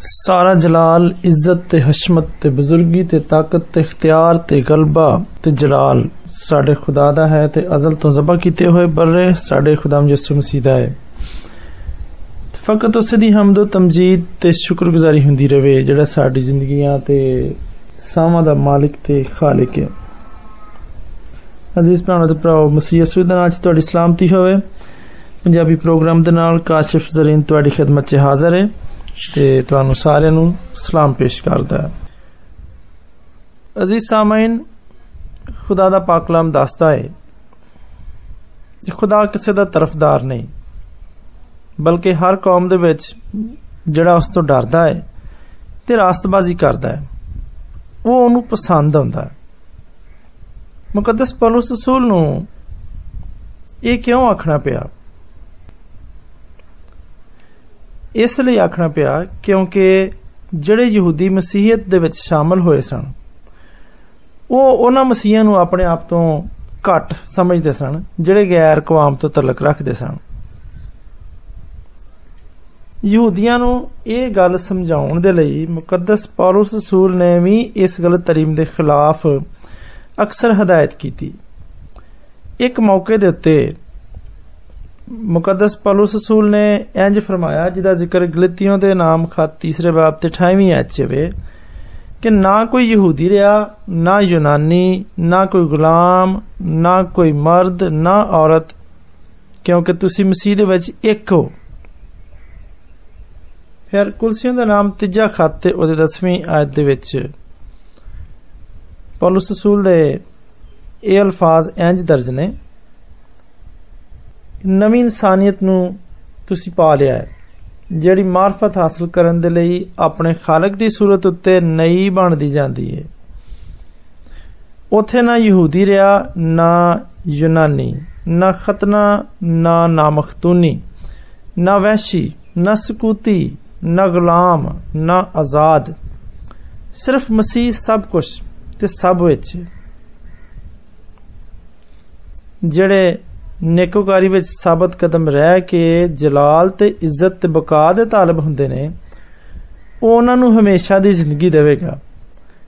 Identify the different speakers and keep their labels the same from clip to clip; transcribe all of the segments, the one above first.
Speaker 1: ਸਾਰਾ ਜਲਾਲ ਇੱਜ਼ਤ ਤੇ ਹਸ਼ਮਤ ਤੇ ਬਜ਼ੁਰਗੀ ਤੇ ਤਾਕਤ ਤੇ ਇਖਤਿਆਰ ਤੇ ਗਲਬਾ ਤੇ ਜਲਾਲ ਸਾਡੇ ਖੁਦਾ ਦਾ ਹੈ ਤੇ ਅਜ਼ਲ ਤੋਂ ਜ਼ਬਾ ਕੀਤੇ ਹੋਏ ਬਰਰੇ ਸਾਡੇ ਖੁਦਾਮ ਯਿਸੂ ਮਸੀਹ ਦਾ ਹੈ ਫਕਤ ਉਸ ਦੀ ਹਮਦ ਤੇ ਤਮਜੀਦ ਤੇ ਸ਼ੁਕਰਗੁਜ਼ਾਰੀ ਹੁੰਦੀ ਰਵੇ ਜਿਹੜਾ ਸਾਡੀ ਜ਼ਿੰਦਗੀਆਂ ਤੇ ਸਾਵਾਂ ਦਾ ਮਾਲਿਕ ਤੇ ਖਾਲਿਕ ਹੈ ਅਜ਼ੀਜ਼ ਭਰਾਵਾਂ ਤੇ ਭਰਾਓ ਮਸੀਹ ਯਿਸੂ ਦਾ ਨਾਮ ਤੁਹਾਡੀ ਸਲਾਮਤੀ ਹੋਵੇ ਪੰਜਾਬੀ ਪ੍ਰੋਗਰਾਮ ਦੇ ਨਾਲ ਕਾਸ਼ਿਫ ਜ਼ਰੀਨ ਤੁਹਾਡੀ ਖidmat 'ਚ ਹਾਜ਼ਰ ਹੈ ਤੇ ਤੁਹਾਨੂੰ ਸਾਰਿਆਂ ਨੂੰ ਸਲਾਮ ਪੇਸ਼ ਕਰਦਾ ਹੈ ਅਜ਼ੀਜ਼ ਸਾਮਈਨ ਖੁਦਾ ਦਾ ਪਾਕ ਕਲਾਮ ਦੱਸਦਾ ਹੈ ਕਿ ਖੁਦਾ ਕਿਸੇ ਦਾ ਤਰਫਦਾਰ ਨਹੀਂ ਬਲਕਿ ਹਰ ਕੌਮ ਦੇ ਵਿੱਚ ਜਿਹੜਾ ਉਸ ਤੋਂ ਡਰਦਾ ਹੈ ਤੇ ਰਾਸਤਬਾਜ਼ੀ ਕਰਦਾ ਹੈ ਉਹ ਉਹਨੂੰ ਪਸੰਦ ਆਉਂਦਾ ਹੈ ਮੁਕੱਦਸ ਪੌਲਸ ਰਸੂਲ ਨੂੰ ਇਹ ਕਿਉਂ ਆਖਣਾ ਪਿਆ ਇਸ ਲਈ ਆਖਣਾ ਪਿਆ ਕਿਉਂਕਿ ਜਿਹੜੇ ਯਹੂਦੀ ਮਸੀਹਤ ਦੇ ਵਿੱਚ ਸ਼ਾਮਲ ਹੋਏ ਸਨ ਉਹ ਉਹਨਾਂ ਮਸੀਹਾਂ ਨੂੰ ਆਪਣੇ ਆਪ ਤੋਂ ਘੱਟ ਸਮਝਦੇ ਸਨ ਜਿਹੜੇ ਗੈਰ ਕੌਮ ਤੋਂ ਤਲਕ ਰੱਖਦੇ ਸਨ ਯਹੂਦੀਆਂ ਨੂੰ ਇਹ ਗੱਲ ਸਮਝਾਉਣ ਦੇ ਲਈ ਮੁਕੱਦਸ ਪੌਲਸ ਰਸੂਲ ਨੇ ਵੀ ਇਸ ਗਲਤ ਤਰੀਮ ਦੇ ਖਿਲਾਫ ਅਕਸਰ ਹਦਾਇਤ ਕੀਤੀ ਇੱਕ ਮੌਕੇ ਦੇ ਉੱਤੇ ਮੁਕੱਦਸ ਪੌਲਸ ਰਸੂਲ ਨੇ ਇੰਜ ਫਰਮਾਇਆ ਜਿਹਦਾ ਜ਼ਿਕਰ ਗਲਤੀਆਂ ਦੇ ਨਾਮ ਖਾਤ ਤੀਸਰੇ ਬਾਬ ਤੇ 28ਵੀਂ ਐਚ ਚ ਵੇ ਕਿ ਨਾ ਕੋਈ ਯਹੂਦੀ ਰਿਹਾ ਨਾ ਯੂਨਾਨੀ ਨਾ ਕੋਈ ਗੁਲਾਮ ਨਾ ਕੋਈ ਮਰਦ ਨਾ ਔਰਤ ਕਿਉਂਕਿ ਤੁਸੀਂ ਮਸੀਹ ਦੇ ਵਿੱਚ ਇੱਕ ਹੋ ਫਿਰ ਕੁਲਸੀਆਂ ਦਾ ਨਾਮ ਤੀਜਾ ਖੱਤ ਤੇ ਉਹਦੇ 10ਵੀਂ ਆਇਤ ਦੇ ਵਿੱਚ ਪੌਲਸ ਰਸੂਲ ਦੇ ਇਹ ਅਲਫਾਜ਼ ਇੰਜ ਦਰਜ ਨੇ ਨਵੀਂ ਇਨਸਾਨੀਅਤ ਨੂੰ ਤੁਸੀਂ ਪਾ ਲਿਆ ਹੈ, ਜਿਹੜੀ ਮਾਰਫਤ ਹਾਸਲ ਕਰਨ ਦੇ ਲਈ ਆਪਣੇ ਖਾਲਕ ਦੀ ਸੂਰਤ ਉੱਤੇ ਨਈ ਬਣਦੀ ਜਾਂਦੀ ਹੈ। ਉਥੇ ਨਾ ਯਹੂਦੀ ਰਿਆ ਨਾ ਯੂਨਾਨੀ, ਨਾ ਖਤਨਾ, ਨਾ ਨਾਮਖਤੂਨੀ, ਨਾ ਵਹਿਸ਼ੀ ਨਾ ਸਕੂਤੀ, ਨਾ ਗੁਲਾਮ, ਨਾ ਆਜ਼ਾਦ। ਸਿਰਫ ਮਸੀਹ ਸਭ ਕੁਝ ਤੇ ਸਭ ਵਿੱਚ, ਜਿਹੜੇ ਨੇਕੋਕਾਰੀ ਵਿੱਚ ਸਾਬਤ ਕਦਮ ਰਹਿ ਕੇ ਜਲਾਲ ਤੇ ਇੱਜ਼ਤ ਤੇ ਬਕਾ ਦੇ ਤਾਲਬ ਹੁੰਦੇ ਨੇ ਉਹ ਉਹਨਾਂ ਨੂੰ ਹਮੇਸ਼ਾ ਦੀ ਜ਼ਿੰਦਗੀ ਦੇਵੇਗਾ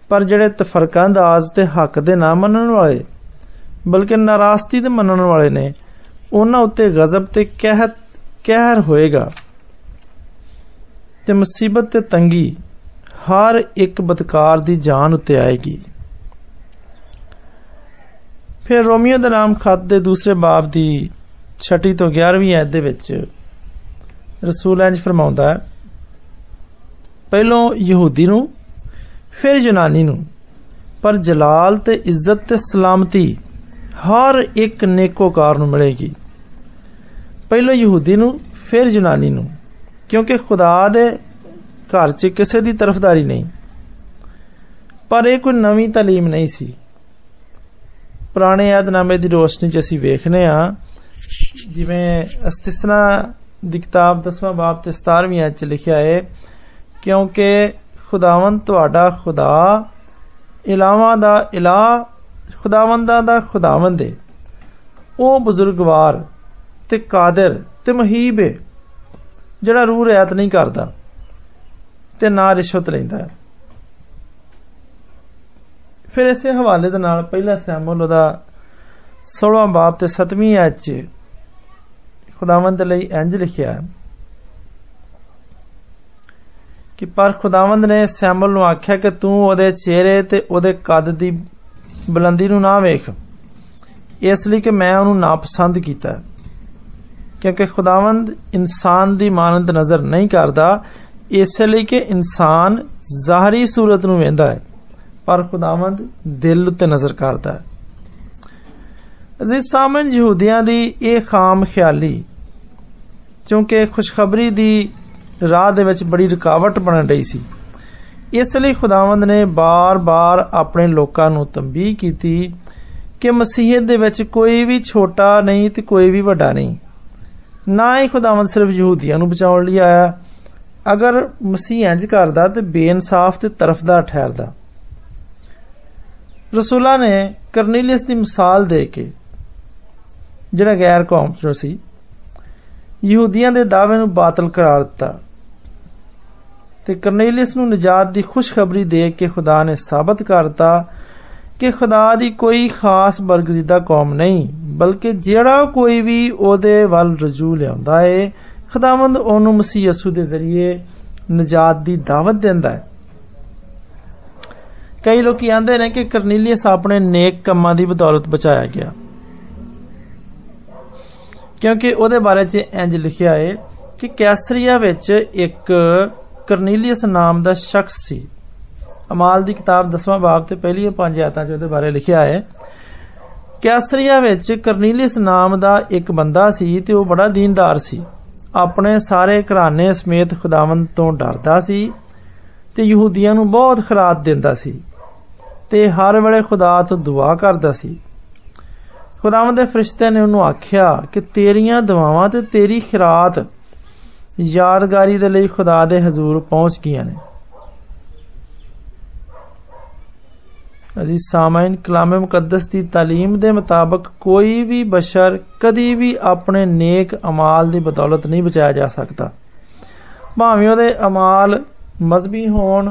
Speaker 1: ਪਰ ਜਿਹੜੇ ਤਫਰਕਾਂ ਅੰਦਾਜ਼ ਤੇ ਹੱਕ ਦੇ ਨਾ ਮੰਨਣ ਵਾਲੇ ਬਲਕਿ ਨਾਰਾਜ਼ਗੀ ਦੇ ਮੰਨਣ ਵਾਲੇ ਨੇ ਉਹਨਾਂ ਉੱਤੇ ਗਜ਼ਬ ਤੇ ਕਹਿਤ ਕਹਿਰ ਹੋਏਗਾ ਤੇ ਮੁਸੀਬਤ ਤੇ ਤੰਗੀ ਹਰ ਇੱਕ ਬਦਕਾਰ ਦੀ ਜਾਨ ਉੱਤੇ ਆਏਗੀ ਫਿਰ ਰੋਮੀਓ ਦਾ ਨਾਮ ਖਤ ਦੇ ਦੂਸਰੇ ਬਾਬ ਦੀ 6 ਤੋਂ 11ਵੀਂ ਐਤ ਦੇ ਵਿੱਚ ਰਸੂਲ ਇੰਜ ਫਰਮਾਉਂਦਾ ਹੈ ਪਹਿਲੋਂ ਯਹੂਦੀ ਨੂੰ ਫਿਰ ਯੂਨਾਨੀ ਨੂੰ ਪਰ ਜਲਾਲ ਤੇ ਇੱਜ਼ਤ ਤੇ ਸਲਾਮਤੀ ਹਰ ਇੱਕ ਨੇਕੋਕਾਰ ਨੂੰ ਮਿਲੇਗੀ ਪਹਿਲੋਂ ਯਹੂਦੀ ਨੂੰ ਫਿਰ ਯੂਨਾਨੀ ਨੂੰ ਕਿਉਂਕਿ ਖੁਦਾ ਦੇ ਘਰ 'ਚ ਕਿਸੇ ਦੀ ਤਰਫਦਾਰੀ ਨਹੀਂ ਪਰ ਇਹ ਕੋਈ ਨਵੀਂ ਤਾਲੀਮ ਨਹੀਂ ਸੀ ਪੁਰਾਣੇ ਯਾਦਨਾਮੇ ਦੀ ਰੋਸ਼ਨੀ 'ਚ ਅਸੀਂ ਵੇਖਨੇ ਆ ਜਿਵੇਂ ਅਸਤਿਸਨਾ ਦੀ ਕਿਤਾਬ 10ਵਾਂ ਬਾਬ ਤੇ 17ਵੀਂ ਆਇਤ 'ਚ ਲਿਖਿਆ ਹੈ ਕਿਉਂਕਿ ਖੁਦਾਵੰਦ ਤੁਹਾਡਾ ਖੁਦਾ ਇਲਾਵਾ ਦਾ ਇਲਾ ਖੁਦਾਵੰਦਾ ਦਾ ਖੁਦਾਵੰਦ ਹੈ ਉਹ ਬਜ਼ੁਰਗਵਾਰ ਤੇ ਕਾਦਰ ਤੇ ਮਹੀਬ ਹੈ ਜਿਹੜਾ ਰੂਹ ਰਿਆਤ ਨਹੀਂ ਕਰਦਾ ਤੇ ਨਾ ਰਿਸ਼ਵਤ ਲੈਂਦਾ ਹੈ ਫਿਰ ਇਸੇ ਹਵਾਲੇ ਦੇ ਨਾਲ ਪਹਿਲਾ ਸੈਮੂਅਲ ਉਹਦਾ 16ਵਾਂ ਬਾਬ ਤੇ 7ਵੀਂ ਆਇਤ 'ਚ ਖੁਦਾਵੰਦ ਲਈ ਇੰਜ ਲਿਖਿਆ ਹੈ ਕਿ ਪਰ ਖੁਦਾਵੰਦ ਨੇ ਸੈਮੂਅਲ ਨੂੰ ਆਖਿਆ ਕਿ ਤੂੰ ਉਹਦੇ ਚਿਹਰੇ ਤੇ ਉਹਦੇ ਕੱਦ ਦੀ ਬੁਲੰਦੀ ਨੂੰ ਨਾ ਵੇਖ ਇਸ ਲਈ ਕਿ ਮੈਂ ਉਹਨੂੰ ਨਾਪਸੰਦ ਕੀਤਾ ਕਿਉਂਕਿ ਖੁਦਾਵੰਦ ਇਨਸਾਨ ਦੀ ਮਾਨੰਦ ਨਜ਼ਰ ਨਹੀਂ ਕਰਦਾ ਇਸ ਲਈ ਕਿ ਇਨਸਾਨ ਜ਼ਾਹਰੀ ਸੂਰਤ ਨੂੰ ਵੇਂਦਾ ਹੈ ਪਰ ਖੁਦਾਵੰਦ ਦਿਲ ਉੱਤੇ ਨਜ਼ਰ ਕਰਦਾ ਹੈ ਅਜ਼ੀਜ਼ ਸਾਮਨ ਯਹੂਦੀਆਂ ਦੀ ਇਹ ਖਾਮ ਖਿਆਲੀ ਕਿਉਂਕਿ ਖੁਸ਼ਖਬਰੀ ਦੀ ਰਾਹ ਦੇ ਵਿੱਚ ਬੜੀ ਰੁਕਾਵਟ ਬਣ ਰਹੀ ਸੀ ਇਸ ਲਈ ਖੁਦਾਵੰਦ ਨੇ ਬਾਰ-ਬਾਰ ਆਪਣੇ ਲੋਕਾਂ ਨੂੰ ਤੰਬੀਹ ਕੀਤੀ ਕਿ ਮਸੀਹਤ ਦੇ ਵਿੱਚ ਕੋਈ ਵੀ ਛੋਟਾ ਨਹੀਂ ਤੇ ਕੋਈ ਵੀ ਵੱਡਾ ਨਹੀਂ ਨਾ ਹੀ ਖੁਦਾਵੰਦ ਸਿਰਫ ਯਹੂਦੀਆਂ ਨੂੰ ਬਚਾਉਣ ਲਈ ਆਇਆ ਅਗਰ ਮਸੀਹ ਇੰਜ ਕਰਦਾ ਤੇ ਬੇਇਨਸਾਫ ਤੇ ਤਰਫਦਾਰ ਠਹਿਰਦਾ ਰਸੂਲਾਂ ਨੇ ਕਰਨੀਲੀਅਸ ਦੀ ਮਿਸਾਲ ਦੇ ਕੇ ਜਿਹੜਾ ਗੈਰ ਕੌਮ ਚੋਂ ਸੀ ਯਹੂਦੀਆਂ ਦੇ ਦਾਅਵੇ ਨੂੰ ਬਾਤਲ ਕਰਾਰ ਦਿੱਤਾ ਤੇ ਕਰਨੇਲੀਅਸ ਨੂੰ ਨਜਾਤ ਦੀ ਖੁਸ਼ਖਬਰੀ ਦੇ ਕੇ ਖੁਦਾ ਨੇ ਸਾਬਤ ਕਰਤਾ ਕਿ ਖੁਦਾ ਦੀ ਕੋਈ ਖਾਸ ਬਰਗਜ਼ੀਦਾ ਕੌਮ ਨਹੀਂ ਬਲਕਿ ਜਿਹੜਾ ਕੋਈ ਵੀ ਉਹਦੇ ਵੱਲ ਰਜੂ ਲਿਆਉਂਦਾ ਏ ਖੁਦਾਵੰਦ ਉਹਨੂੰ ਮਸੀਹ ਯਸੂ ਦੇ ਜ਼ਰੀਏ ਨਜਾਤ ਦੀ ਦਾਵਤ ਦਿੰਦਾ ਹੈ ਕਈ ਲੋਕੀ ਆਂਦੇ ਨੇ ਕਿ ਕਰਨੀਲੀਅਸ ਆਪਣੇ ਨੇਕ ਕੰਮਾਂ ਦੀ ਬਦੌਲਤ ਬਚਾਇਆ ਗਿਆ ਕਿਉਂਕਿ ਉਹਦੇ ਬਾਰੇ 'ਚ ਇੰਜ ਲਿਖਿਆ ਹੈ ਕਿ ਕੈਸਰੀਆ ਵਿੱਚ ਇੱਕ ਕਰਨੀਲੀਅਸ ਨਾਮ ਦਾ ਸ਼ਖਸ ਸੀ ਅਮਾਲ ਦੀ ਕਿਤਾਬ 10ਵਾਂ ਬਾਬ ਤੇ ਪਹਿਲੀਆਂ ਪੰਜ ਆਇਤਾਂ 'ਚ ਉਹਦੇ ਬਾਰੇ ਲਿਖਿਆ ਹੈ ਕੈਸਰੀਆ ਵਿੱਚ ਕਰਨੀਲੀਅਸ ਨਾਮ ਦਾ ਇੱਕ ਬੰਦਾ ਸੀ ਤੇ ਉਹ ਬੜਾ ਦੀਨਦਾਰ ਸੀ ਆਪਣੇ ਸਾਰੇ ਘਰਾਣੇ ਸਮੇਤ ਖੁਦਾਵੰਦ ਤੋਂ ਡਰਦਾ ਸੀ ਤੇ ਯਹੂਦੀਆਂ ਨੂੰ ਬਹੁਤ ਖਰਾਤ ਦਿੰਦਾ ਸੀ ਤੇ ਹਰ ਵੇਲੇ ਖੁਦਾ ਤੋਂ ਦੁਆ ਕਰਦਾ ਸੀ ਖੁਦਾਵੰਦ ਦੇ ਫਰਿਸ਼ਤੇ ਨੇ ਉਹਨੂੰ ਆਖਿਆ ਕਿ ਤੇਰੀਆਂ ਦੁਆਵਾਂ ਤੇ ਤੇਰੀ ਖਿਰਾਤ ਯਾਦਗਾਰੀ ਦੇ ਲਈ ਖੁਦਾ ਦੇ ਹਜ਼ੂਰ ਪਹੁੰਚ ਗਈਆਂ ਨੇ ਅਜੀ ਸਾਮਾਈਨ ਕਲਾਮੇ ਮੁਕੱਦਸ ਦੀ ਤਾਲੀਮ ਦੇ ਮੁਤਾਬਕ ਕੋਈ ਵੀ ਬਸ਼ਰ ਕਦੀ ਵੀ ਆਪਣੇ ਨੇਕ ਅਮਾਲ ਦੀ ਬਦੌਲਤ ਨਹੀਂ ਬਚਾਇਆ ਜਾ ਸਕਦਾ ਭਾਵੇਂ ਉਹਦੇ ਅਮਾਲ ਮਜ਼ਬੀ ਹੋਣ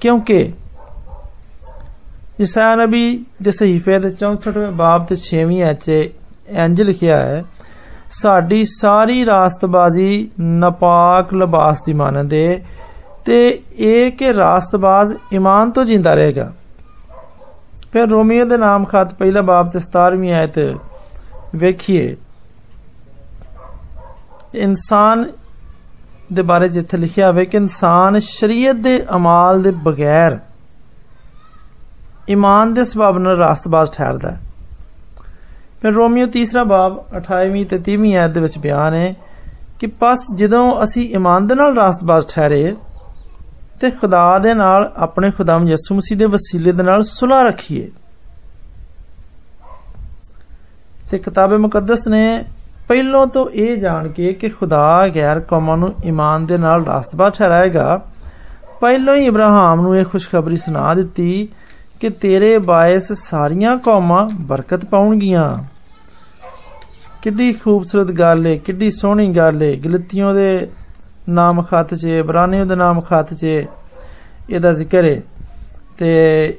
Speaker 1: ਕਿਉਂਕਿ ਇਸਾ ਨਬੀ ਦੇ ਸਹੀਫੇ ਦੇ 64ਵੇਂ ਬਾਬ ਤੇ 6ਵੀਂ ਐਚ ਇੰਜ ਲਿਖਿਆ ਹੈ ਸਾਡੀ ਸਾਰੀ ਰਾਸਤਬਾਜ਼ੀ ਨਪਾਕ ਲਿਬਾਸ ਦੀ ਮਾਨੰਦੇ ਤੇ ਇਹ ਕਿ ਰਾਸਤਬਾਜ਼ ਈਮਾਨ ਤੋਂ ਜਿੰਦਾ ਰਹੇਗਾ ਫਿਰ ਰੋਮੀਓ ਦੇ ਨਾਮ ਖਤ ਪਹਿਲਾ ਬਾਬ ਤੇ 17ਵੀਂ ਆਇਤ ਵੇਖੀਏ ਇਨਸਾਨ ਦੇ ਬਾਰੇ ਜਿੱਥੇ ਲਿਖਿਆ ਹੋਵੇ ਕਿ ਇਨਸਾਨ ਸ਼ਰੀਅਤ ਦੇ ਅਮਾਲ ਦੇ ਬਗੈਰ ਈਮਾਨ ਦੇ ਸਬਬ ਨਾਲ ਰਾਸਤਬਾਜ਼ ਠਹਿਰਦਾ ਹੈ ਫਿਰ ਰੋਮੀਓ ਤੀਸਰਾ ਬਾਬ 28ਵੀਂ ਤੇ 30ਵੀਂ ਆਇਤ ਦੇ ਵਿੱਚ ਬਿਆਨ ਹੈ ਕਿ ਪਸ ਜਦੋਂ ਅਸੀਂ ਈਮਾਨ ਦੇ ਨਾਲ ਰਾਸਤਬਾਜ਼ ਠਹਿਰੇ ਤੇ ਖੁਦਾ ਦੇ ਨਾਲ ਆਪਣੇ ਖੁਦਾਮ ਯਿਸੂ ਮਸੀਹ ਦੇ ਵਸੀਲੇ ਦੇ ਨਾਲ ਸੁਲਾ ਰੱਖੀਏ ਤੇ ਕਿਤਾਬੇ ਮੁਕੱਦਸ ਨੇ ਪਹਿਲੋਂ ਤੋਂ ਇਹ ਜਾਣ ਕੇ ਕਿ ਖੁਦਾ ਗੈਰ ਕੌਮਾਂ ਨੂੰ ਈਮਾਨ ਦੇ ਨਾਲ ਰਾਸਤਬਾਜ਼ ਠਹਿਰਾਏਗਾ ਪਹਿਲੋਂ ਹੀ ਇਬਰਾਹਿਮ ਨੂੰ ਇਹ ਖੁਸ਼ਖਬਰੀ ਸੁਣਾ ਦਿੱਤੀ ਕਿ ਤੇਰੇ ਬਾਇਸ ਸਾਰੀਆਂ ਕੌਮਾਂ ਬਰਕਤ ਪਾਉਣਗੀਆਂ ਕਿੱਡੀ ਖੂਬਸੂਰਤ ਗੱਲ ਏ ਕਿੱਡੀ ਸੋਹਣੀ ਗੱਲ ਏ ਗਲਤੀਆਂ ਦੇ ਨਾਮ ਖਤ 'ਚ ਇਬਰਾਨੀਓ ਦੇ ਨਾਮ ਖਤ 'ਚ ਇਹਦਾ ਜ਼ਿਕਰ ਹੈ ਤੇ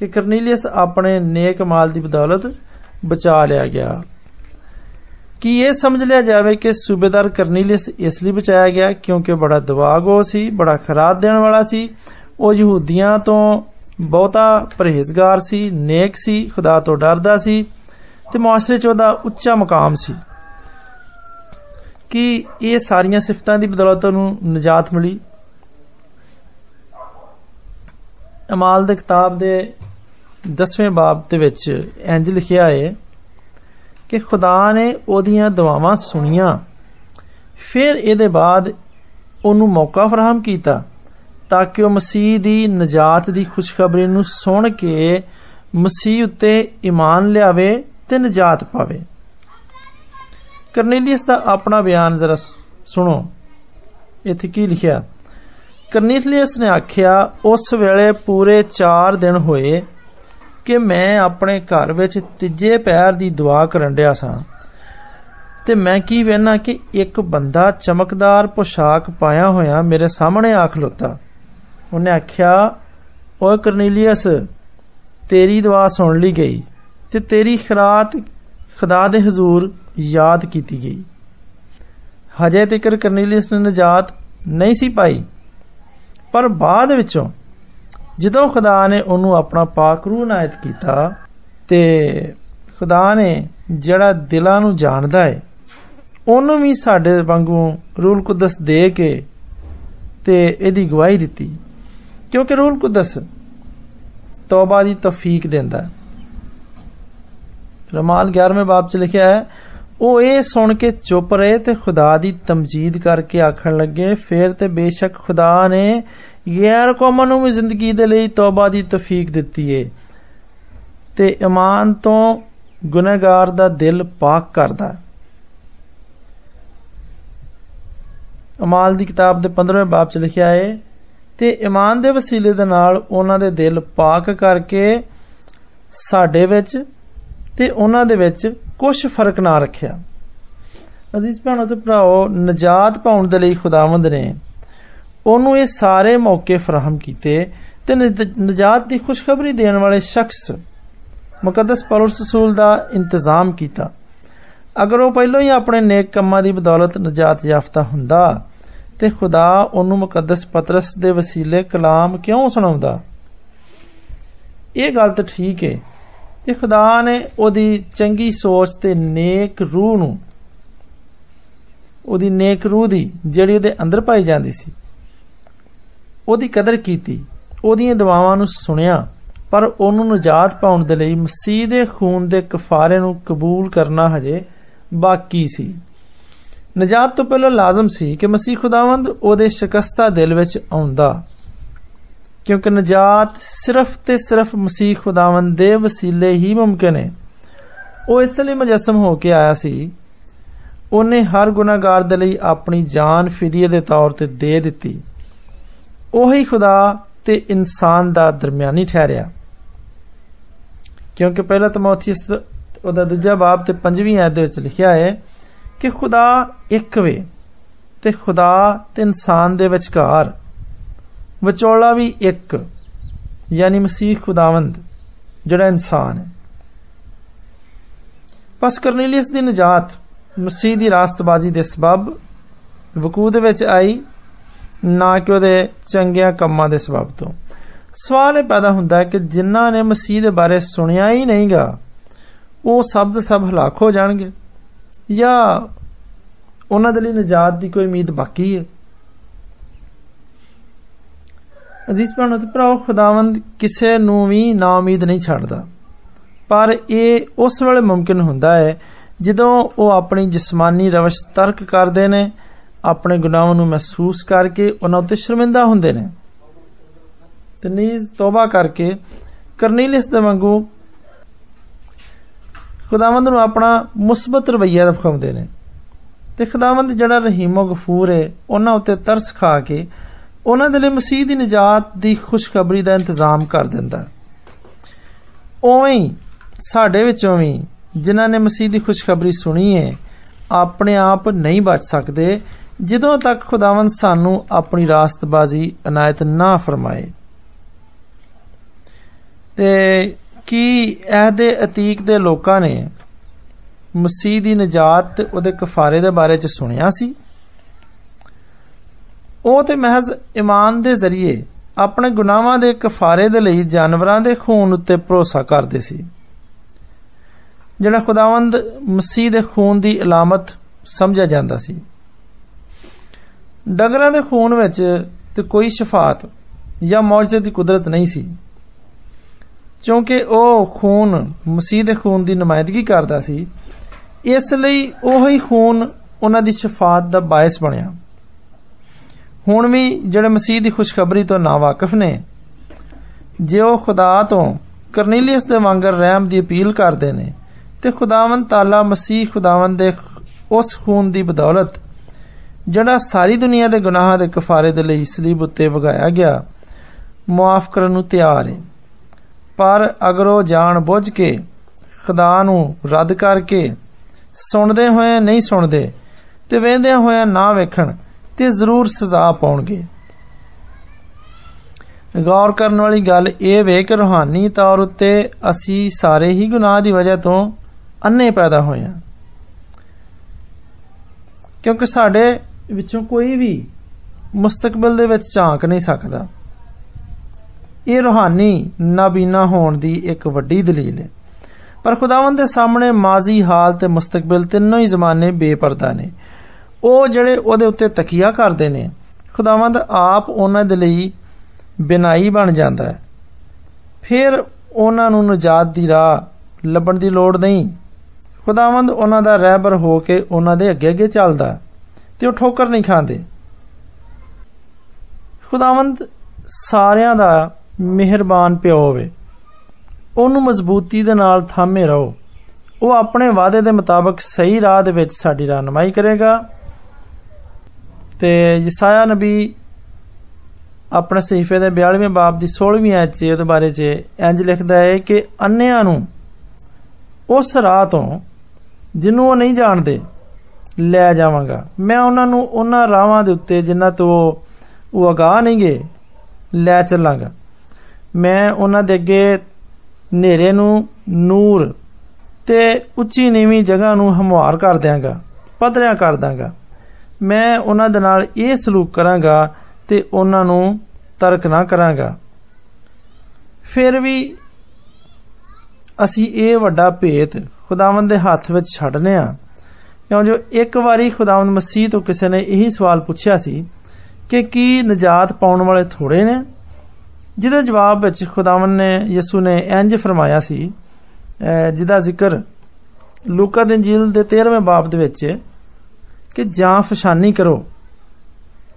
Speaker 1: ਕਿ ਕਰਨੀਲੀਅਸ ਆਪਣੇ ਨੇਕ ਮਾਲ ਦੀ ਬਦੌਲਤ ਬਚਾ ਲਿਆ ਗਿਆ ਕੀ ਇਹ ਸਮਝ ਲਿਆ ਜਾਵੇ ਕਿ ਸੂਬੇਦਾਰ ਕਰਨੀਲੀਅਸ ਇਸ ਲਈ ਬਚਾਇਆ ਗਿਆ ਕਿਉਂਕਿ ਬੜਾ ਦਵਾਗੋ ਸੀ ਬੜਾ ਖਰਾਤ ਦੇਣ ਵਾਲਾ ਸੀ ਉਹ ਯਹੂਦੀਆਂ ਤੋਂ ਬਹੁਤਾ ਪਰਹੇਜ਼ਗਾਰ ਸੀ ਨੇਕ ਸੀ ਖੁਦਾ ਤੋਂ ਡਰਦਾ ਸੀ ਤੇ ਮੁਆਸ਼ਰੇ 'ਚ ਉਹਦਾ ਉੱਚਾ ਮਕਾਮ ਸੀ ਕਿ ਇਹ ਸਾਰੀਆਂ ਸਿਫਤਾਂ ਦੀ ਬਦੌਲਤ ਨੂੰ ਨਜਾਤ ਮਿਲੀ ਅਮਾਲ ਦੇ ਕਿਤਾਬ ਦੇ 10ਵੇਂ ਬਾਬ ਦੇ ਵਿੱਚ ਇੰਜ ਲਿਖਿਆ ਹੈ ਕਿ ਖੁਦਾ ਨੇ ਉਹਦੀਆਂ ਦੁਆਵਾਂ ਸੁਣੀਆਂ ਫਿਰ ਇਹਦੇ ਬਾਅਦ ਉਹਨੂੰ ਮੌਕਾ ਫਰਾਹਮ ਕੀਤਾ ਤਾਂ ਕਿ ਉਹ ਮਸੀਹ ਦੀ ਨਜਾਤ ਦੀ ਖੁਸ਼ਖਬਰੀ ਨੂੰ ਸੁਣ ਕੇ ਮਸੀਹ ਉੱਤੇ ਈਮਾਨ ਲਿਆਵੇ ਤੇ ਨਜਾਤ ਪਾਵੇ ਕਰਨੇਲੀਅਸ ਦਾ ਆਪਣਾ ਬਿਆਨ ਜ਼ਰਾ ਸੁਣੋ ਇੱਥੇ ਕੀ ਲਿਖਿਆ ਕਰਨੇਲੀਅਸ ਨੇ ਆਖਿਆ ਉਸ ਵੇਲੇ ਪੂਰੇ 4 ਦਿਨ ਹੋਏ ਕਿ ਮੈਂ ਆਪਣੇ ਘਰ ਵਿੱਚ ਤੀਜੇ ਪੈਰ ਦੀ ਦੁਆ ਕਰਨ ਡਿਆ ਸਾਂ ਤੇ ਮੈਂ ਕੀ ਵੇਖਣਾ ਕਿ ਇੱਕ ਬੰਦਾ ਚਮਕਦਾਰ ਪੋਸ਼ਾਕ ਪਾਇਆ ਹੋਇਆ ਮੇਰੇ ਸਾਹਮਣੇ ਆ ਖਲੋਤਾ ਉਹਨੇ ਆਖਿਆ ਓਏ ਕਰਨੇਲੀਅਸ ਤੇਰੀ ਦੁਆ ਸੁਣ ਲਈ ਗਈ ਤੇ ਤੇਰੀ ਖਰਾਤ ਖੁਦਾ ਦੇ ਹਜ਼ੂਰ ਯਾਦ ਕੀਤੀ ਗਈ ਹਜੇ ਤੱਕ ਕਰਨੀਲੀਅਸ ਨੇ ਨਜਾਤ ਨਹੀਂ ਸੀ ਪਾਈ ਪਰ ਬਾਅਦ ਵਿੱਚੋਂ ਜਦੋਂ ਖੁਦਾ ਨੇ ਉਹਨੂੰ ਆਪਣਾ ਪਾਕ ਰੂਹ ਨਾਇਤ ਕੀਤਾ ਤੇ ਖੁਦਾ ਨੇ ਜਿਹੜਾ ਦਿਲਾਂ ਨੂੰ ਜਾਣਦਾ ਹੈ ਉਹਨੂੰ ਵੀ ਸਾਡੇ ਵਾਂਗੂ ਰੂਲ ਕੁਦਸ ਦੇ ਕੇ ਤੇ ਇਹਦੀ ਗਵਾਹੀ ਦਿੱਤੀ ਕਿਉਂਕਿ ਰੂਲ ਕੁਦਸ ਤੌਬਾ ਦੀ ਤੌਫੀਕ ਦਿੰਦਾ ਹੈ ਰਮਾਲ 11ਵੇਂ ਬਾਬ 'ਚ ਲਿਖਿਆ ਹੈ ਉਹ ਇਹ ਸੁਣ ਕੇ ਚੁੱਪ ਰਹੇ ਤੇ ਖੁਦਾ ਦੀ ਤਮਜੀਦ ਕਰਕੇ ਆਖਣ ਲੱਗੇ ਫਿਰ ਤੇ ਬੇਸ਼ੱਕ ਖੁਦਾ ਨੇ ਗੈਰ ਕੌਮਾਂ ਨੂੰ ਵੀ ਜ਼ਿੰਦਗੀ ਦੇ ਲਈ ਤੌਬਾ ਦੀ ਤੌਫੀਕ ਦਿੱਤੀ ਏ ਤੇ ਇਮਾਨ ਤੋਂ ਗੁਨਾਹਗਾਰ ਦਾ ਦਿਲ ਪਾਕ ਕਰਦਾ ਅਮਾਲ ਦੀ ਕਿਤਾਬ ਦੇ 15ਵੇਂ ਬਾਬ 'ਚ ਲਿਖਿਆ ਹੈ ਤੇ ਇਮਾਨ ਦੇ ਵਸੀਲੇ ਦੇ ਨਾਲ ਉਹਨਾਂ ਦੇ ਦਿਲ ਪਾਕ ਕਰਕੇ ਸਾਡੇ ਵਿੱਚ ਤੇ ਉਹਨਾਂ ਦੇ ਵਿੱਚ ਕੁਝ ਫਰਕ ਨਾ ਰੱਖਿਆ ਅਜ਼ੀਜ਼ ਭੈਣੋ ਤੇ ਭਰਾਓ ਨਜਾਤ ਪਾਉਣ ਦੇ ਲਈ ਖੁਦਾਵੰਦ ਨੇ ਉਹਨੂੰ ਇਹ ਸਾਰੇ ਮੌਕੇ ਫਰਾਹਮ ਕੀਤੇ ਤੇ ਨਜਾਤ ਦੀ ਖੁਸ਼ਖਬਰੀ ਦੇਣ ਵਾਲੇ ਸ਼ਖਸ ਮੁਕੱਦਸ ਪੌਲਸ ਰਸੂਲ ਦਾ ਇੰਤਜ਼ਾਮ ਕੀਤਾ ਅਗਰ ਉਹ ਪਹਿਲਾਂ ਹੀ ਆਪਣੇ ਨੇਕ ਕੰਮਾਂ ਦੀ ਬਦੌਲਤ ਨਜਾਤ ਯਾਫਤਾ ਹੁੰਦਾ ਤੇ ਖੁਦਾ ਉਹਨੂੰ ਮੁਕੱਦਸ ਪਤਰਸ ਦੇ ਵਸੀਲੇ ਕਲਾਮ ਕਿਉਂ ਸੁਣਾਉਂਦਾ ਇਹ ਗੱਲ ਤਾਂ ਠੀਕ ਹੈ ਤੇ ਖੁਦਾ ਨੇ ਉਹਦੀ ਚੰਗੀ ਸੋਚ ਤੇ ਨੇਕ ਰੂਹ ਨੂੰ ਉਹਦੀ ਨੇਕ ਰੂਹ ਦੀ ਜਿਹੜੀ ਉਹਦੇ ਅੰਦਰ ਪਾਈ ਜਾਂਦੀ ਸੀ ਉਹਦੀ ਕਦਰ ਕੀਤੀ ਉਹਦੀਆਂ ਦੁਆਵਾਂ ਨੂੰ ਸੁਣਿਆ ਪਰ ਉਹਨੂੰ ਨਜਾਤ ਪਾਉਣ ਦੇ ਲਈ ਮਸੀਹ ਦੇ ਖੂਨ ਦੇ ਕਫਾਰੇ ਨੂੰ ਕਬੂਲ ਕਰਨਾ ਹਜੇ ਬਾਕੀ ਸੀ ਨਜਾਤ ਤੋਂ ਪਹਿਲਾਂ ਲਾਜ਼ਮ ਸੀ ਕਿ ਮਸੀਹ ਖੁਦਾਵੰਦ ਉਹਦੇ ਸ਼ਿਕਸਤਾ ਦਿਲ ਵਿੱਚ ਆਉਂਦਾ ਕਿਉਂਕਿ ਨਜਾਤ ਸਿਰਫ ਤੇ ਸਿਰਫ ਮਸੀਹ ਖੁਦਾਵੰਦ ਦੇ ਵਸੀਲੇ ਹੀ ਮੁਮਕਿਨ ਹੈ ਉਹ ਇਸ ਲਈ ਮੁਜਸਮ ਹੋ ਕੇ ਆਇਆ ਸੀ ਉਹਨੇ ਹਰ ਗੁਨਾਹਗਾਰ ਦੇ ਲਈ ਆਪਣੀ ਜਾਨ ਫਿਦੀਏ ਦੇ ਤੌਰ ਤੇ ਦੇ ਦਿੱਤੀ ਉਹੀ ਖੁਦਾ ਤੇ ਇਨਸਾਨ ਦਾ ਦਰਮਿਆਨੀ ਠਹਿਰਿਆ ਕਿਉਂਕਿ ਪਹਿਲਾ ਤਮੋਥੀਸ ਉਹਦਾ ਦੂਜਾ ਬਾਬ ਤੇ ਪੰਜਵੀਂ ਆਇਤ ਦੇ ਵਿੱਚ ਲਿਖਿਆ ਹੈ ਕਿ ਖੁਦਾ ਇੱਕ ਵੇ ਤੇ ਖੁਦਾ ਤੇ ਇਨਸਾਨ ਦੇ ਵਿਚਕਾਰ ਵਿਚੋਲਾ ਵੀ ਇੱਕ ਯਾਨੀ ਮਸੀਹ ਖੁਦਾਵੰਦ ਜਿਹੜਾ ਇਨਸਾਨ ਹੈ ਪਸ ਕਰਨੀਲੀਅਸ ਦੀ ਨਜਾਤ ਮਸੀਹ ਦੀ ਰਾਸਤਬਾਜ਼ੀ ਦੇ ਸਬਬ ਵਕੂ ਦੇ ਵਿੱਚ ਆਈ ਨਾ ਕਿ ਉਹਦੇ ਚੰਗਿਆਂ ਕੰਮਾਂ ਦੇ ਸਬਬ ਤੋਂ ਸਵਾਲ ਇਹ ਪੈਦਾ ਹੁੰਦਾ ਹੈ ਕਿ ਜਿਨ੍ਹਾਂ ਨੇ ਮਸੀਹ ਦੇ ਬਾਰੇ ਸੁਣਿਆ ਹੀ ਨਹੀਂਗਾ ਉਹ ਸਭ ਦੇ ਸਭ ਹਲਾਕ ਹੋ ਜਾਣਗੇ ਜਾਂ ਉਹਨਾਂ ਦੇ ਲਈ ਨਜਾਤ ਦੀ ਕੋਈ ਉਮੀਦ ਬਾਕੀ ਹੈ ਅਜ਼ੀਜ਼ ਭੈਣੋ ਤੇ ਭਰਾਓ ਖੁਦਾਵੰਦ ਕਿਸੇ ਨੂੰ ਵੀ ਨਾ ਉਮੀਦ ਨਹੀਂ ਛੱਡਦਾ ਪਰ ਇਹ ਉਸ ਵੇਲੇ ਮੁਮਕਿਨ ਹੁੰਦਾ ਹੈ ਜਦੋਂ ਉਹ ਆਪਣੀ ਜਿਸਮਾਨੀ ਰਵਸ਼ ਤਰਕ ਕਰਦੇ ਨੇ ਆਪਣੇ ਗੁਨਾਹਾਂ ਨੂੰ ਮਹਿਸੂਸ ਕਰਕੇ ਉਹਨਾਂ ਉੱਤੇ ਸ਼ਰਮਿੰਦਾ ਹੁੰਦੇ ਨੇ ਤੇ ਨੀਜ਼ ਤੋਬਾ ਕਰਕੇ ਕਰਨੀਲਿਸ ਦੇ ਵਾਂਗੂ ਖੁਦਾਵੰਦ ਨੂੰ ਆਪਣਾ ਮੁਸਬਤ ਰਵਈਆ ਦਿਖਾਉਂਦੇ ਨੇ ਤੇ ਖੁਦਾਵੰਦ ਜਿਹੜਾ ਰਹੀਮੋ ਗਫੂਰ ਹੈ ਉਹਨਾਂ ਉੱਤੇ ਤਰਸ ਖਾ ਕੇ ਉਹਨਾਂ ਦੇ ਲਈ ਮਸੀਹ ਦੀ ਨਜਾਤ ਦੀ ਖੁਸ਼ਖਬਰੀ ਦਾ ਇੰਤਜ਼ਾਮ ਕਰ ਦਿੰਦਾ ਉਵੇਂ ਸਾਡੇ ਵਿੱਚੋਂ ਵੀ ਜਿਨ੍ਹਾਂ ਨੇ ਮਸੀਹ ਦੀ ਖੁਸ਼ਖਬਰੀ ਸੁਣੀ ਹੈ ਆਪਣੇ ਆਪ ਨਹੀਂ ਬਚ ਸਕਦੇ ਜਦੋਂ ਤੱਕ ਖੁਦਾਵੰਦ ਸਾਨੂੰ ਆਪਣੀ ਰਾਸਤਬਾਜ਼ੀ ਇਨਾਇਤ ਨਾ ਫਰਮਾਏ ਤੇ ਕੀ ਇਹਦੇ ਅਤੀਕ ਦੇ ਲੋਕਾਂ ਨੇ ਮਸੀਹ ਦੀ ਨਜਾਤ ਤੇ ਉਹਦੇ ਕਫਾਰੇ ਦੇ ਬਾਰੇ ਚ ਸੁਣਿਆ ਸੀ ਉਹ ਤੇ ਮਹਿਜ਼ ਈਮਾਨ ਦੇ ਜ਼ਰੀਏ ਆਪਣੇ ਗੁਨਾਹਾਂ ਦੇ ਕਫਾਰੇ ਦੇ ਲਈ ਜਾਨਵਰਾਂ ਦੇ ਖੂਨ ਉੱਤੇ ਭਰੋਸਾ ਕਰਦੇ ਸੀ ਜਿਹੜਾ ਖੁਦਾਵੰਦ ਮਸੀਹ ਦੇ ਖੂਨ ਦੀ ਇਲਾਮਤ ਸਮਝਿਆ ਜਾਂਦਾ ਸੀ ਡੰਗਰਾਂ ਦੇ ਖੂਨ ਵਿੱਚ ਤੇ ਕੋਈ ਸ਼ਫਾਤ ਜਾਂ ਮੌਜਜ਼ੇ ਦੀ ਕੁਦਰਤ ਨਹੀਂ ਸੀ ਕਿਉਂਕਿ ਉਹ ਖੂਨ ਮਸੀਹ ਦੇ ਖੂਨ ਦੀ ਨੁਮਾਇੰਦਗੀ ਕਰਦਾ ਸੀ ਇਸ ਲਈ ਉਹ ਹੀ ਖੂਨ ਉਹਨਾਂ ਦੀ ਸ਼ਫਾਤ ਦਾ ਬਾਇਸ ਬਣਿਆ ਹੁਣ ਵੀ ਜਿਹੜੇ ਮਸੀਹ ਦੀ ਖੁਸ਼ਖਬਰੀ ਤੋਂ ਨਾ ਵਾਕਿਫ ਨੇ ਜੇ ਉਹ ਖੁਦਾ ਤੋਂ ਕਰਨੀਲੀਅਸ ਦੇ ਵਾਂਗਰ ਰਹਿਮ ਦੀ ਅਪੀਲ ਕਰਦੇ ਨੇ ਤੇ ਖੁਦਾਵੰਦ ਤਾਲਾ ਮਸੀਹ ਖੁਦਾਵੰਦ ਦੇ ਉਸ ਖੂਨ ਦੀ ਬਦੌਲਤ ਜਿਹੜਾ ਸਾਰੀ ਦੁਨੀਆ ਦੇ ਗੁਨਾਹਾਂ ਦੇ ਕਫਾਰੇ ਦੇ ਲਈ ਸਲੀਬ ਉੱਤੇ ਵਗਾਇਆ ਗਿਆ ਮਾਫ ਕਰਨ ਨੂੰ ਤਿਆਰ ਹੈ ਪਰ ਅਗਰ ਉਹ ਜਾਣ ਬੁੱਝ ਕੇ ਖੁਦਾ ਨੂੰ ਰੱਦ ਕਰਕੇ ਸੁਣਦੇ ਹੋਏ ਨਹੀਂ ਸੁਣਦੇ ਤੇ ਵੇਂਦਿਆਂ ਹੋਇਆ ਨਾ ਵੇਖਣ ਤੇ ਜ਼ਰੂਰ ਸਜ਼ਾ ਪਾਉਣਗੇ ਗੌਰ ਕਰਨ ਵਾਲੀ ਗੱਲ ਇਹ ਵੇ ਕਿ ਰੂਹਾਨੀ ਤੌਰ ਉੱਤੇ ਅਸੀਂ ਸਾਰੇ ਹੀ ਗੁਨਾਹ ਦੀ ਵਜ੍ਹਾ ਤੋਂ ਅੰਨੇ ਪੈਦਾ ਹੋਏ ਹਾਂ ਕਿਉਂਕਿ ਸਾਡੇ ਵਿੱਚੋਂ ਕੋਈ ਵੀ ਮੁਸਤਕਬਲ ਦੇ ਵਿੱਚ ਝਾਂਕ ਨਹੀਂ ਸਕਦਾ ਇਹ ਰੂਹਾਨੀ ਨਾਬੀਨਾ ਹੋਣ ਦੀ ਇੱਕ ਵੱਡੀ ਦਲੀਲ ਹੈ ਪਰ ਖੁਦਾਵੰਦ ਦੇ ਸਾਹਮਣੇ ਮਾਜ਼ੀ ਹਾਲ ਤੇ ਮੁਸਤਕਬਲ ਤਿੰਨੋਂ ਹੀ ਜ਼ਮਾਨੇ ਬੇਪਰਦਾ ਨੇ ਉਹ ਜਿਹੜੇ ਉਹਦੇ ਉੱਤੇ ਤਕੀਆ ਕਰਦੇ ਨੇ ਖੁਦਾਵੰਦ ਆਪ ਉਹਨਾਂ ਦੇ ਲਈ ਬਿਨਾਈ ਬਣ ਜਾਂਦਾ ਹੈ ਫਿਰ ਉਹਨਾਂ ਨੂੰ ਨਜਾਤ ਦੀ ਰਾਹ ਲੱਭਣ ਦੀ ਲੋੜ ਨਹੀਂ ਖੁਦਾਵੰਦ ਉਹਨਾਂ ਦਾ ਰਹਿਬਰ ਹੋ ਕੇ ਉਹਨਾਂ ਦੇ ਅੱਗੇ ਅੱਗੇ ਚੱਲਦਾ ਤੇ ਉਹ ਠੋਕਰ ਨਹੀਂ ਖਾਂਦੇ ਖੁਦਾਵੰਦ ਸਾਰਿਆਂ ਦਾ ਮਿਹਰਬਾਨ ਪਿਓ ਹੋਵੇ ਉਹਨੂੰ ਮਜ਼ਬੂਤੀ ਦੇ ਨਾਲ ਥਾਮੇ ਰਹੋ ਉਹ ਆਪਣੇ ਵਾਅਦੇ ਦੇ ਮੁਤਾਬਕ ਸਹੀ ਰਾਹ ਦੇ ਵਿੱਚ ਸਾਡੀ ਰਹਿਨਮਾਈ ਕਰੇਗਾ ਤੇ ਯਸਾਇਆ ਨਬੀ ਆਪਣੇ ਸਹੀਫੇ ਦੇ 42ਵੇਂ ਬਾਬ ਦੀ 16ਵੀਂ ਆਇਤ 'ਚ ਉਹਦੇ ਬਾਰੇ 'ਚ ਇੰਜ ਲਿਖਦਾ ਹੈ ਕਿ ਅੰਨਿਆਂ ਨੂੰ ਉਸ ਰਾਹ ਤੋਂ ਜਿਹਨੂੰ ਉਹ ਨਹੀਂ ਜਾਣਦੇ ਲੈ ਜਾਵਾਂਗਾ ਮੈਂ ਉਹਨਾਂ ਨੂੰ ਉਹਨਾਂ ਰਾਹਾਂ ਦੇ ਉੱਤੇ ਜਿਨ੍ਹਾਂ ਤੋਂ ਉਹ ਅਗਾਹ ਨਹੀਂ ਗਏ ਲੈ ਚੱਲਾਂਗਾ ਮੈਂ ਉਹਨਾਂ ਦੇ ਅੱਗੇ ਹਨੇਰੇ ਨੂੰ ਨੂਰ ਤੇ ਉੱਚੀ ਨੀਵੀਂ ਜਗ੍ਹਾ ਨੂੰ ਹਮਵਾਰ ਕਰ ਦਿਆਂਗਾ ਪਧਰਿਆ ਕਰ ਦਾਂਗਾ ਮੈਂ ਉਹਨਾਂ ਦੇ ਨਾਲ ਇਹ ਸਲੂਕ ਕਰਾਂਗਾ ਤੇ ਉਹਨਾਂ ਨੂੰ ਤਰਕ ਨਾ ਕਰਾਂਗਾ ਫਿਰ ਵੀ ਅਸੀਂ ਇਹ ਵੱਡਾ ਭੇਤ ਖੁਦਾਵੰਦ ਦੇ ਹੱਥ ਵਿੱਚ ਛੱਡਨੇ ਆ ਕਿਉਂ ਜੋ ਇੱਕ ਵਾਰੀ ਖੁਦਾਵੰਦ ਮਸੀਹ ਤੋਂ ਕਿਸੇ ਨੇ ਇਹੀ ਸਵਾਲ ਪੁੱਛਿਆ ਸੀ ਕਿ ਕੀ ਨਜਾਤ ਪਾਉਣ ਵਾਲੇ ਥੋੜੇ ਨੇ ਜਿਹਦੇ ਜਵਾਬ ਵਿੱਚ ਖੁਦਾਵੰਦ ਨੇ ਯਿਸੂ ਨੇ ਇੰਜ ਫਰਮਾਇਆ ਸੀ ਜਿਹਦਾ ਜ਼ਿਕਰ ਲੂਕਾ ਦੇ ਇੰਜੀਲ ਦੇ 13ਵੇਂ ਬਾਬ ਦੇ ਵਿੱਚ ਕਿ ਜਾਂ ਫਸ਼ਾਨੀ ਕਰੋ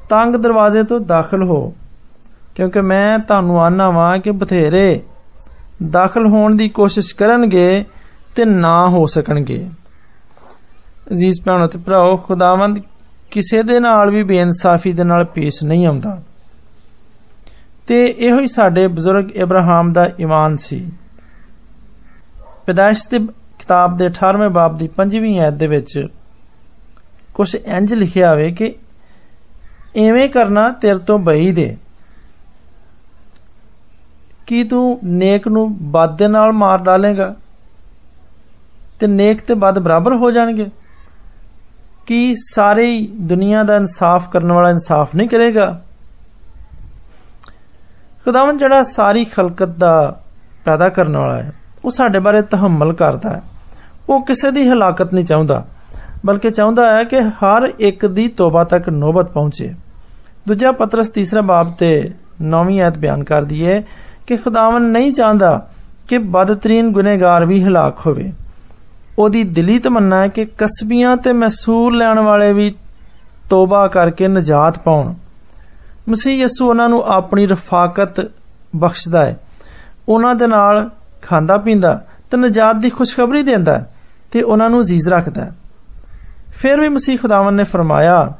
Speaker 1: ਤੰਗ ਦਰਵਾਜ਼ੇ ਤੋਂ ਦਾਖਲ ਹੋ ਕਿਉਂਕਿ ਮੈਂ ਤੁਹਾਨੂੰ ਆਨਾ ਵਾਂ ਕਿ ਬਥੇਰੇ ਦਾਖਲ ਹੋਣ ਦੀ ਕੋਸ਼ਿਸ਼ ਕਰਨਗੇ ਤੇ ਨਾ ਹੋ ਸਕਣਗੇ ਅਜ਼ੀਜ਼ ਭੈਣੋ ਤੇ ਭਰਾਓ ਖੁਦਾਵੰਦ ਕਿਸੇ ਦੇ ਨਾਲ ਵੀ ਬੇਇਨਸਾਫੀ ਦੇ ਨਾਲ ਪੇਸ਼ ਨਹੀਂ ਆਉਂਦਾ ਤੇ ਇਹੋ ਹੀ ਸਾਡੇ ਬਜ਼ੁਰਗ ਇਬਰਾਹਿਮ ਦਾ ਈਮਾਨ ਸੀ ਪਦਾਇਸ਼ ਦੇ ਕਿਤਾਬ ਦੇ 18ਵੇਂ ਬਾਬ ਦੀ 5ਵੀਂ ਆਇਤ ਦੇ ਵਿੱਚ ਕੁਝ ਇੰਜ ਲਿਖਿਆ ਹੋਵੇ ਕਿ ਐਵੇਂ ਕਰਨਾ ਤੇਰੇ ਤੋਂ ਬਈ ਦੇ ਕੀ ਤੂੰ ਨੇਕ ਨੂੰ ਬਦ ਦੇ ਨਾਲ ਮਾਰ ਡਾਲੇਗਾ ਤੇ ਨੇਕ ਤੇ ਬਦ ਬਰਾਬਰ ਹੋ ਜਾਣਗੇ ਕੀ ਸਾਰੀ ਦੁਨੀਆ ਦਾ ਇਨਸਾਫ ਕਰਨ ਵਾਲਾ ਇਨਸਾਫ ਨਹੀਂ ਕਰੇਗਾ ਖੁਦਾਵੰ ਜਿਹੜਾ ਸਾਰੀ ਖਲਕਤ ਦਾ ਪੈਦਾ ਕਰਨ ਵਾਲਾ ਹੈ ਉਹ ਸਾਡੇ ਬਾਰੇ ਤਹਮਲ ਕਰਦਾ ਹੈ ਉਹ ਕਿਸੇ ਦੀ ਹਲਾਕਤ ਨਹੀਂ ਚਾਹੁੰਦਾ ਬਲਕਿ ਚਾਹੁੰਦਾ ਹੈ ਕਿ ਹਰ ਇੱਕ ਦੀ ਤੋਬਾ ਤੱਕ ਨੋਬਤ ਪਹੁੰਚੇ ਦੂਜਾ ਪਤਰਸ ਤੀਸਰਾ ਬਾਬ ਤੇ ਨੌਵੀਂ ਆਇਤ ਬਿਆਨ ਕਰਦੀ ਹੈ ਕਿ ਖੁਦਾਵੰ ਨਹੀਂ ਚਾਹੁੰਦਾ ਕਿ ਬਦਤਰੀਨ ਗੁਨੇਗਾਰ ਵੀ ਹਲਾਕ ਹੋਵੇ ਉਹਦੀ ਦਿਲੀ ਤਮੰਨਾ ਹੈ ਕਿ ਕਸਬੀਆਂ ਤੇ ਮਹਿਸੂਲ ਲੈਣ ਵਾਲੇ ਵੀ ਤੋਬਾ ਕਰਕੇ ਨਜਾਤ ਪਾਉਣ ਮਸੀਹ ਯਸੂ ਉਹਨਾਂ ਨੂੰ ਆਪਣੀ ਰਫਾਕਤ ਬਖਸ਼ਦਾ ਹੈ ਉਹਨਾਂ ਦੇ ਨਾਲ ਖਾਂਦਾ ਪੀਂਦਾ ਤੇ ਨਜਾਤ ਦੀ ਖੁਸ਼ਖਬਰੀ ਦਿੰਦਾ ਤੇ ਉਹਨਾਂ ਨੂੰ ਅਜ਼ੀਜ਼ ਰੱਖਦਾ ਫਿਰ ਵੀ ਮਸੀਹ ਖੁਦਾਵੰ ਨੇ ਫਰਮਾਇਆ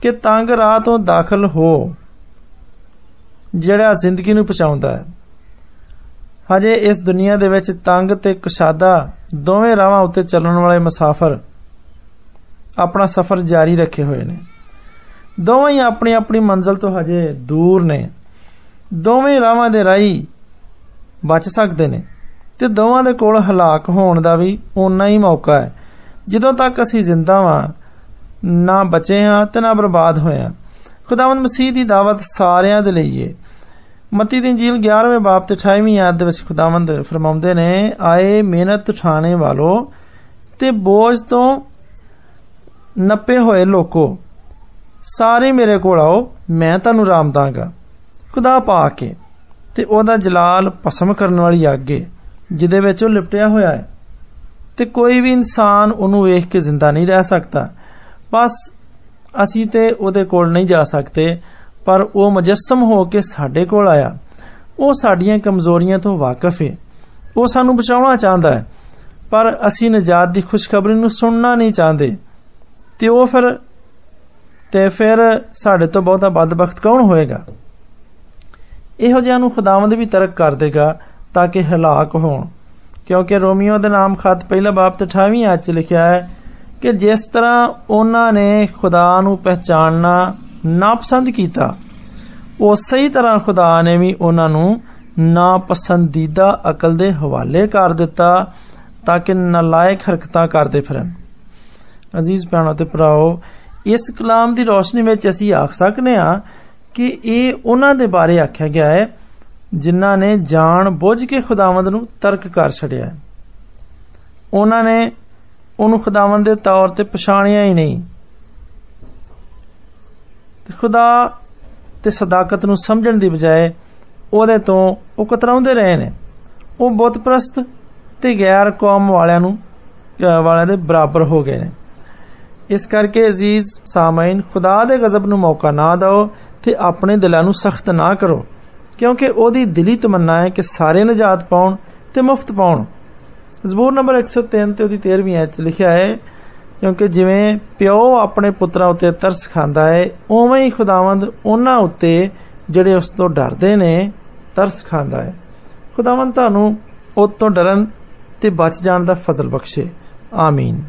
Speaker 1: ਕਿ ਤੰਗ ਰਾਹ ਤੋਂ ਦਾਖਲ ਹੋ ਜਿਹੜਾ ਜ਼ਿੰਦਗੀ ਨੂੰ ਪਹੁੰਚਾਉਂਦਾ ਹੈ ਹਜੇ ਇਸ ਦੁਨੀਆ ਦੇ ਵਿੱਚ ਤੰਗ ਤੇ ਕੁਸ਼ਾਦਾ ਦੋਵੇਂ ਰਾਹਾਂ ਉੱਤੇ ਚੱਲਣ ਵਾਲੇ ਮੁਸਾਫਰ ਆਪਣਾ ਸਫ਼ਰ ਜਾਰੀ ਰੱਖੇ ਹੋਏ ਨੇ ਦੋਵੇਂ ਹੀ ਆਪਣੀ ਆਪਣੀ ਮੰਜ਼ਲ ਤੋਂ ਹਜੇ ਦੂਰ ਨੇ ਦੋਵੇਂ ਰਾਹਾਂ ਦੇ ਰਾਈ ਬਚ ਸਕਦੇ ਨੇ ਤੇ ਦੋਵਾਂ ਦੇ ਕੋਲ ਹਲਾਕ ਹੋਣ ਦਾ ਵੀ ਓਨਾ ਹੀ ਮੌਕਾ ਹੈ ਜਦੋਂ ਤੱਕ ਅਸੀਂ ਜ਼ਿੰਦਾ ਵਾਂ ਨਾ ਬਚੇ ਹਾਂ ਤੇ ਨਾ ਬਰਬਾਦ ਹੋਏ ਹਾਂ ਖੁਦਾਵੰਦ ਮਸੀਹ ਦੀ ਦਾਵਤ ਸਾਰਿਆਂ ਦੇ ਲਈ ਹੈ ਮਤੀ ਦੀ ਇੰਜੀਲ 11ਵੇਂ ਬਾਬ ਤੇ 28ਵੀਂ ਆਇਤ ਦੇ ਵਿੱਚ ਖੁਦਾਵੰਦ ਫਰਮਾਉਂਦੇ ਨੇ ਆਏ ਮਿਹਨਤ ਉਠਾਣੇ ਵਾਲੋ ਤੇ ਬੋਝ ਤੋਂ ਨੱਪੇ ਹੋਏ ਲੋਕੋ ਸਾਰੇ ਮੇਰੇ ਕੋਲ ਆਓ ਮੈਂ ਤੁਹਾਨੂੰ ਰਾਮ ਦਾਂਗਾ ਖੁਦਾ ਪਾ ਕੇ ਤੇ ਉਹਦਾ ਜਲਾਲ ਪਸਮ ਕਰਨ ਵਾਲੀ ਅੱਗ ਹੈ ਜਿਹਦੇ ਵਿੱਚ ਉਹ ਲਿਪਟਿਆ ਹੋਇਆ ਹੈ ਤੇ ਕੋਈ ਵੀ ਇਨਸਾਨ ਉਹਨੂੰ ਵੇਖ ਕੇ ਜ਼ਿੰਦਾ ਨਹੀਂ ਰਹਿ ਸਕਦਾ ਬਸ ਅਸੀਂ ਤੇ ਉਹਦੇ ਕੋਲ ਨਹੀਂ ਜਾ ਸਕਦੇ ਪਰ ਉਹ ਮੁਜੱਸਮ ਹੋ ਕੇ ਸਾਡੇ ਕੋਲ ਆਇਆ ਉਹ ਸਾਡੀਆਂ ਕਮਜ਼ੋਰੀਆਂ ਤੋਂ ਵਾਕਿਫ ਹੈ ਉਹ ਸਾਨੂੰ ਬਚਾਉਣਾ ਚਾਹੁੰਦਾ ਹੈ ਪਰ ਅਸੀਂ ਨਜਾਤ ਦੀ ਖੁਸ਼ਖਬਰੀ ਨੂੰ ਸੁਣਨਾ ਨਹੀਂ ਚਾਹੁੰਦੇ ਤੇ ਉਹ ਫਿਰ ਤੇ ਫਿਰ ਸਾਡੇ ਤੋਂ ਬਹੁਤਾ ਬਦਬਖਤ ਕੌਣ ਹੋਏਗਾ ਇਹੋ ਜਿਹਾ ਨੂੰ ਖੁਦਾਵੰਦ ਵੀ ਤਰਕ ਕਰ ਦੇਗਾ ਤਾਂ ਕਿ ਹਲਾਕ ਹੋਣ ਕਿਉਂਕਿ ਰੋਮੀਓ ਦੇ ਨਾਮ ਖਤ ਪਹਿਲਾ ਬਾਬ ਤੇ 28ਵੀਂ ਆਇਤ ਚ ਲਿਖਿਆ ਹੈ ਕਿ ਜਿਸ ਤਰ੍ਹਾਂ ਉਹਨਾਂ ਨੇ ਖੁਦਾ ਨੂੰ ਪਹਿਚਾਨਣਾ ਨਾਪਸੰਦ ਕੀਤਾ ਉਸੇ ਹੀ ਤਰ੍ਹਾਂ ਖੁਦਾ ਨੇ ਵੀ ਉਹਨਾਂ ਨੂੰ ਨਾਪਸੰਦੀਦਾ ਅਕਲ ਦੇ ਹਵਾਲੇ ਕਰ ਦਿੱਤਾ ਤਾਂ ਕਿ ਨਲਾਇਕ ਹਰਕਤਾਂ ਕਰਦੇ ਫਿਰਨ ਅਜ਼ੀਜ਼ ਭੈਣੋ ਤੇ ਭਰਾਓ ਇਸ ਕਲਾਮ ਦੀ ਰੋਸ਼ਨੀ ਵਿੱਚ ਅਸੀਂ ਆਖ ਸਕਨੇ ਆ ਕਿ ਇਹ ਉਹਨਾਂ ਦੇ ਬਾਰੇ ਆਖਿਆ ਗਿਆ ਹੈ ਜਿਨ੍ਹਾਂ ਨੇ ਜਾਣ ਬੁੱਝ ਕੇ ਖੁਦਾਵੰਦ ਨੂੰ ਤਰਕ ਕਰ ਛੜਿਆ ਉਹਨਾਂ ਨੇ ਉਹਨੂੰ ਖੁਦਾਵੰਦ ਦੇ ਤੌਰ ਤੇ ਪਛਾਣਿਆ ਹੀ ਨਹੀਂ ਤੇ ਖੁਦਾ ਤੇ ਸਦਾਕਤ ਨੂੰ ਸਮਝਣ ਦੀ ਬਜਾਏ ਉਹਦੇ ਤੋਂ ਉਹ ਕਤਰਾਉਂਦੇ ਰਹੇ ਨੇ ਉਹ ਬੁੱਤ ਪ੍ਰਸਤ ਤੇ ਗੈਰ ਕੌਮ ਵਾਲਿਆਂ ਨੂੰ ਵਾਲਿਆਂ ਦੇ ਬਰਾਬਰ ਹੋ ਗਏ ਨੇ ਇਸ ਕਰਕੇ ਅਜ਼ੀਜ਼ ਸਾਮਈਨ ਖੁਦਾ ਦੇ ਗਜ਼ਬ ਨੂੰ ਮੌਕਾ ਨਾ ਦਿਓ ਤੇ ਆਪਣੇ ਦਿਲਾਂ ਨੂੰ ਸਖਤ ਨਾ ਕਰੋ ਕਿਉਂਕਿ ਉਹਦੀ ਦਿਲੀ ਤਮੰਨਾ ਹੈ ਕਿ ਸਾਰੇ ਨਜਾਤ ਪਾਉਣ ਤੇ ਮੁਫਤ ਪਾਉਣ ਜ਼ਬੂਰ ਨੰਬਰ 103 ਤੇ ਉਹਦੀ 13ਵੀਂ ਆਇਤ ਲਿਖਿਆ ਹੈ ਕਿਉਂਕਿ ਜਿਵੇਂ ਪਿਓ ਆਪਣੇ ਪੁੱਤਰਾਂ ਉੱਤੇ ਤਰਸ ਖਾਂਦਾ ਹੈ ਉਵੇਂ ਹੀ ਖੁਦਾਵੰਦ ਉਹਨਾਂ ਉੱਤੇ ਜਿਹੜੇ ਉਸ ਤੋਂ ਡਰਦੇ ਨੇ, ਤਰਸ ਖਾਂਦਾ ਹੈ ਖੁਦਾਵੰਦ ਤੁਹਾਨੂੰ ਉਹ ਤੋਂ ਡਰਨ ਤੇ ਬਚ ਜਾਣ ਦਾ ਫਜ਼ਲ ਬਖਸ਼ੇ। ਆਮੀਨ।